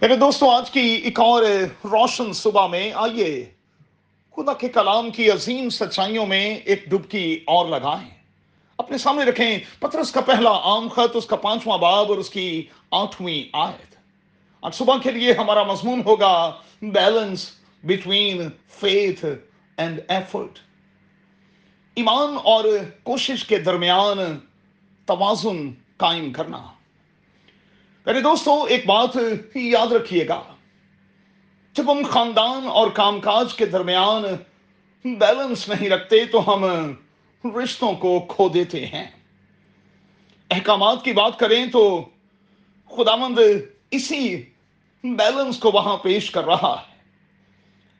میرے دوستوں آج کی ایک اور روشن صبح میں آئیے خدا کے کلام کی عظیم سچائیوں میں ایک ڈبکی اور لگائیں۔ اپنے سامنے رکھیں، پترس کا پہلا عام خط، اس کا پانچواں باب اور اس کی آٹھویں آیت۔ آج صبح کے لیے ہمارا مضمون ہوگا balance between faith and effort. ایمان اور کوشش کے درمیان توازن قائم کرنا۔ میرے دوستوں ایک بات یاد رکھیے گا۔ جب ہم خاندان اور کام کاج کے درمیان بیلنس نہیں رکھتے، تو ہم رشتوں کو کھو دیتے ہیں۔ احکامات کی بات کریں تو خدامند اسی بیلنس کو وہاں پیش کر رہا ہے۔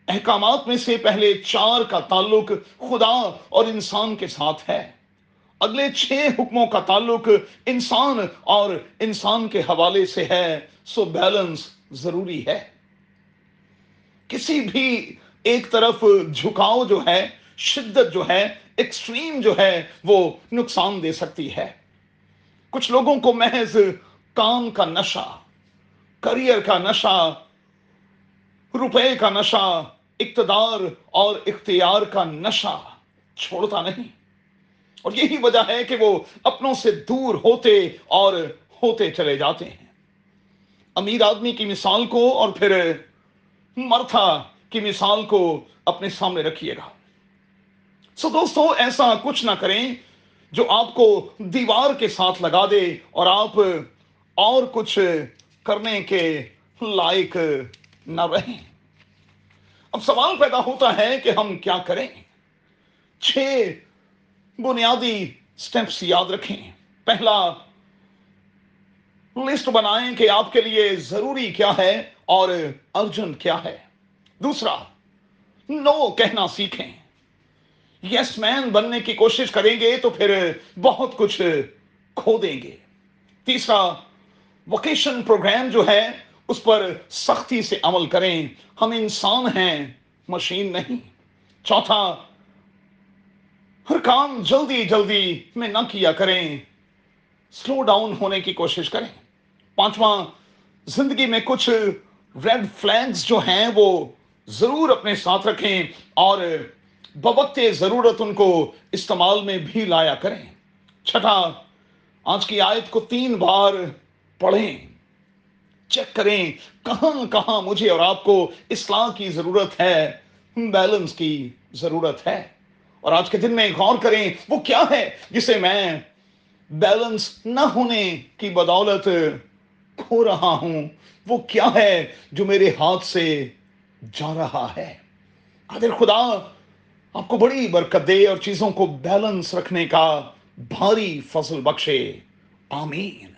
احکامات میں سے پہلے چار کا تعلق خدا اور انسان کے ساتھ ہے۔ اگلے چھ حکموں کا تعلق انسان اور انسان کے حوالے سے ہے، سو بیلنس ضروری ہے۔ کسی بھی ایک طرف جھکاؤ جو ہے، شدت جو ہے ایکسٹریم جو ہے، وہ نقصان دے سکتی ہے۔ کچھ لوگوں کو محض کام کا نشہ کریئر کا نشہ، روپے کا نشہ، اقتدار اور اختیار کا نشہ چھوڑتا نہیں۔ اور یہی وجہ ہے کہ وہ اپنوں سے دور ہوتے اور ہوتے چلے جاتے ہیں۔ امیر آدمی کی مثال کو اور پھر مرتھا کی مثال کو اپنے سامنے رکھیے گا۔ سو دوستو، ایسا کچھ نہ کریں جو آپ کو دیوار کے ساتھ لگا دے اور آپ اور کچھ کرنے کے لائق نہ رہیں۔ اب سوال پیدا ہوتا ہے کہ ہم کیا کریں۔ چھ بنیادی سٹیپس یاد رکھیں۔ پہلا لسٹ بنائیں کہ آپ کے لیے ضروری کیا ہے اور ارجنٹ کیا ہے۔ دوسرا نو کہنا سیکھیں۔ یس مین بننے کی کوشش کریں گے تو پھر بہت کچھ کھو دیں گے۔ تیسرا ووکیشن پروگرام جو ہے، اس پر سختی سے عمل کریں۔ ہم انسان ہیں، مشین نہیں۔ چوتھا ہر کام جلدی جلدی میں نہ کیا کریں۔ سلو ڈاؤن ہونے کی کوشش کریں۔ پانچواں، زندگی میں کچھ ریڈ فلیگز جو ہیں وہ ضرور اپنے ساتھ رکھیں اور بوقت ضرورت ان کو استعمال میں بھی لایا کریں۔ چھٹا، آج کی آیت کو تین بار پڑھیں۔ چیک کریں کہاں کہاں مجھے اور آپ کو اصلاح کی ضرورت ہے، بیلنس کی ضرورت ہے۔ اور آج کے دن میں غور کریں، وہ کیا ہے جسے میں بیلنس نہ ہونے کی بدولت کھو رہا ہوں؟ وہ کیا ہے جو میرے ہاتھ سے جا رہا ہے؟ قادر خدا، آپ کو بڑی برکت دے اور چیزوں کو بیلنس رکھنے کا بھاری فضل بخشے۔ آمین۔